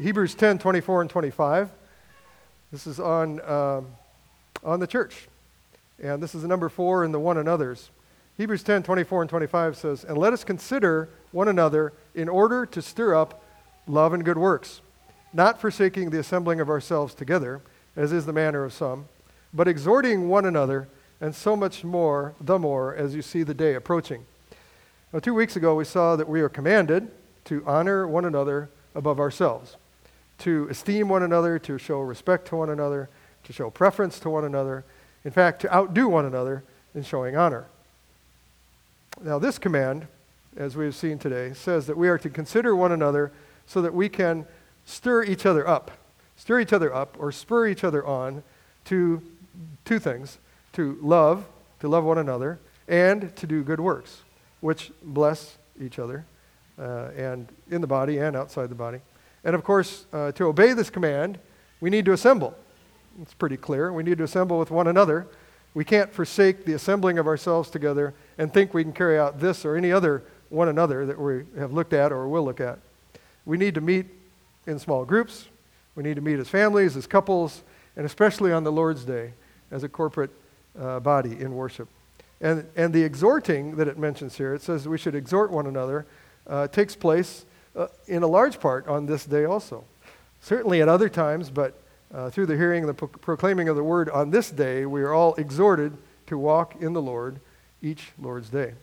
Hebrews 10 24 and 25. This is on, um, on the church. And this is the number four in the one another's. Hebrews 10 24 and 25 says, And let us consider one another in order to stir up love and good works, not forsaking the assembling of ourselves together, as is the manner of some, but exhorting one another, and so much more, the more, as you see the day approaching. Now, two weeks ago, we saw that we are commanded to honor one another above ourselves to esteem one another, to show respect to one another, to show preference to one another, in fact, to outdo one another in showing honor. Now, this command, as we've seen today, says that we are to consider one another so that we can stir each other up, stir each other up, or spur each other on to two things to love, to love one another, and to do good works, which bless each other, uh, and in the body and outside the body. And of course, uh, to obey this command, we need to assemble. It's pretty clear. We need to assemble with one another. We can't forsake the assembling of ourselves together and think we can carry out this or any other one another that we have looked at or will look at. We need to meet in small groups. We need to meet as families, as couples, and especially on the Lord's Day as a corporate uh, body in worship. And, and the exhorting that it mentions here, it says we should exhort one another, uh, takes place uh, in a large part on this day also. Certainly at other times, but uh, through the hearing and the pro- proclaiming of the word on this day, we are all exhorted to walk in the Lord each Lord's day.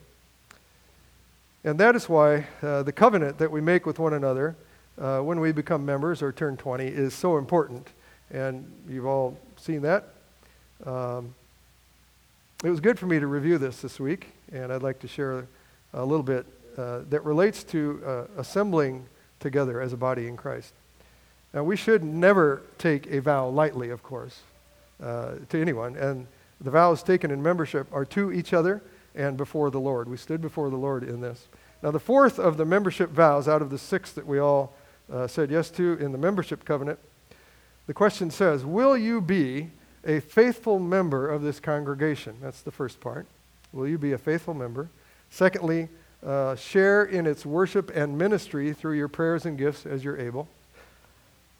And that is why uh, the covenant that we make with one another uh, when we become members or turn 20 is so important. And you've all seen that. Um, it was good for me to review this this week, and I'd like to share a little bit uh, that relates to uh, assembling together as a body in Christ. Now, we should never take a vow lightly, of course, uh, to anyone. And the vows taken in membership are to each other and before the Lord. We stood before the Lord in this. Now, the fourth of the membership vows out of the six that we all uh, said yes to in the membership covenant, the question says, Will you be a faithful member of this congregation? That's the first part. Will you be a faithful member? Secondly, uh, share in its worship and ministry through your prayers and gifts as you're able.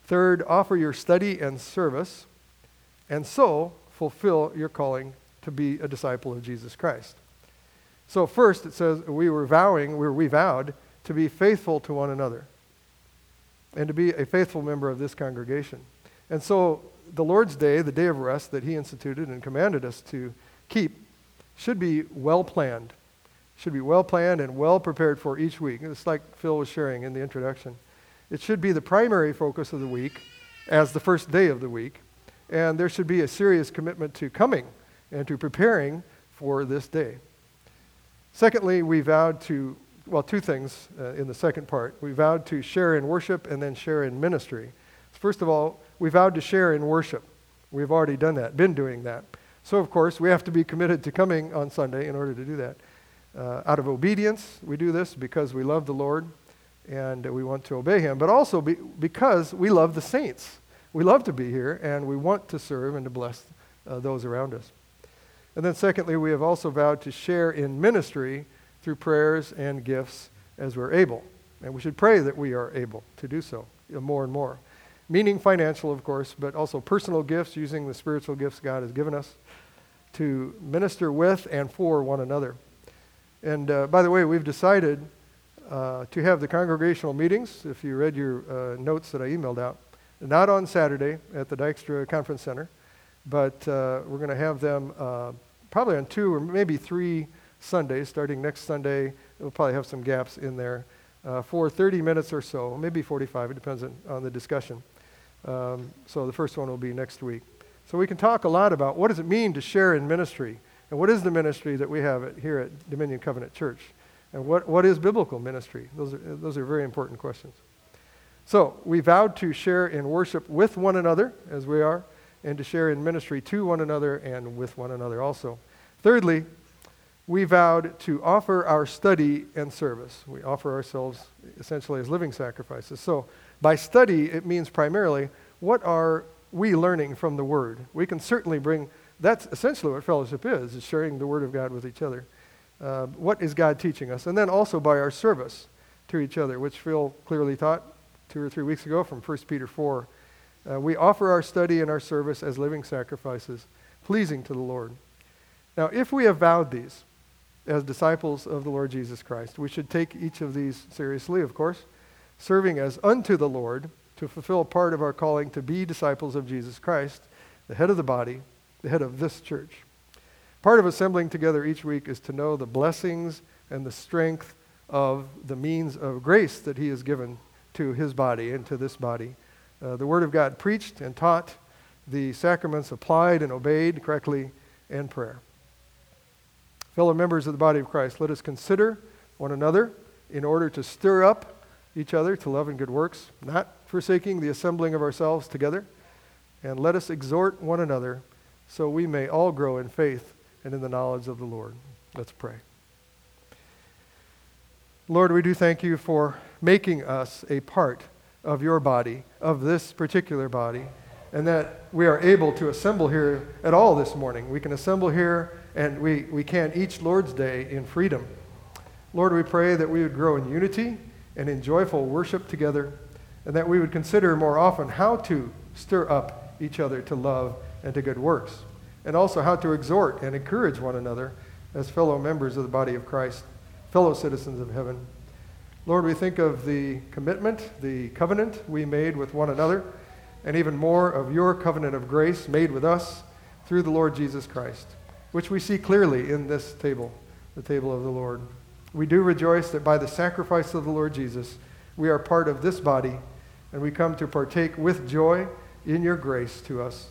Third, offer your study and service, and so fulfill your calling to be a disciple of Jesus Christ. So, first, it says we were vowing, we, were, we vowed to be faithful to one another and to be a faithful member of this congregation. And so, the Lord's Day, the day of rest that He instituted and commanded us to keep, should be well planned should be well planned and well prepared for each week. It's like Phil was sharing in the introduction. It should be the primary focus of the week as the first day of the week. And there should be a serious commitment to coming and to preparing for this day. Secondly, we vowed to, well, two things uh, in the second part. We vowed to share in worship and then share in ministry. First of all, we vowed to share in worship. We've already done that, been doing that. So, of course, we have to be committed to coming on Sunday in order to do that. Uh, out of obedience, we do this because we love the Lord and we want to obey Him, but also be, because we love the saints. We love to be here and we want to serve and to bless uh, those around us. And then, secondly, we have also vowed to share in ministry through prayers and gifts as we're able. And we should pray that we are able to do so more and more. Meaning financial, of course, but also personal gifts using the spiritual gifts God has given us to minister with and for one another. And uh, by the way, we've decided uh, to have the congregational meetings, if you read your uh, notes that I emailed out, not on Saturday at the Dykstra Conference Center, but uh, we're going to have them uh, probably on two or maybe three Sundays, starting next Sunday. We'll probably have some gaps in there uh, for 30 minutes or so, maybe 45. It depends on, on the discussion. Um, so the first one will be next week. So we can talk a lot about what does it mean to share in ministry and what is the ministry that we have at, here at Dominion Covenant Church? And what, what is biblical ministry? Those are, those are very important questions. So, we vowed to share in worship with one another, as we are, and to share in ministry to one another and with one another also. Thirdly, we vowed to offer our study and service. We offer ourselves essentially as living sacrifices. So, by study, it means primarily what are we learning from the Word? We can certainly bring that's essentially what fellowship is, is sharing the Word of God with each other. Uh, what is God teaching us? And then also by our service to each other, which Phil clearly taught two or three weeks ago from 1 Peter 4. Uh, we offer our study and our service as living sacrifices, pleasing to the Lord. Now, if we have vowed these as disciples of the Lord Jesus Christ, we should take each of these seriously, of course, serving as unto the Lord to fulfill part of our calling to be disciples of Jesus Christ, the head of the body, the head of this church. Part of assembling together each week is to know the blessings and the strength of the means of grace that He has given to His body and to this body. Uh, the Word of God preached and taught, the sacraments applied and obeyed correctly, and prayer. Fellow members of the body of Christ, let us consider one another in order to stir up each other to love and good works, not forsaking the assembling of ourselves together. And let us exhort one another so we may all grow in faith and in the knowledge of the Lord. Let's pray. Lord, we do thank you for making us a part of your body, of this particular body, and that we are able to assemble here at all this morning. We can assemble here and we, we can each Lord's Day in freedom. Lord, we pray that we would grow in unity and in joyful worship together, and that we would consider more often how to stir up each other to love and to good works, and also how to exhort and encourage one another as fellow members of the body of Christ, fellow citizens of heaven. Lord, we think of the commitment, the covenant we made with one another, and even more of your covenant of grace made with us through the Lord Jesus Christ, which we see clearly in this table, the table of the Lord. We do rejoice that by the sacrifice of the Lord Jesus, we are part of this body, and we come to partake with joy in your grace to us.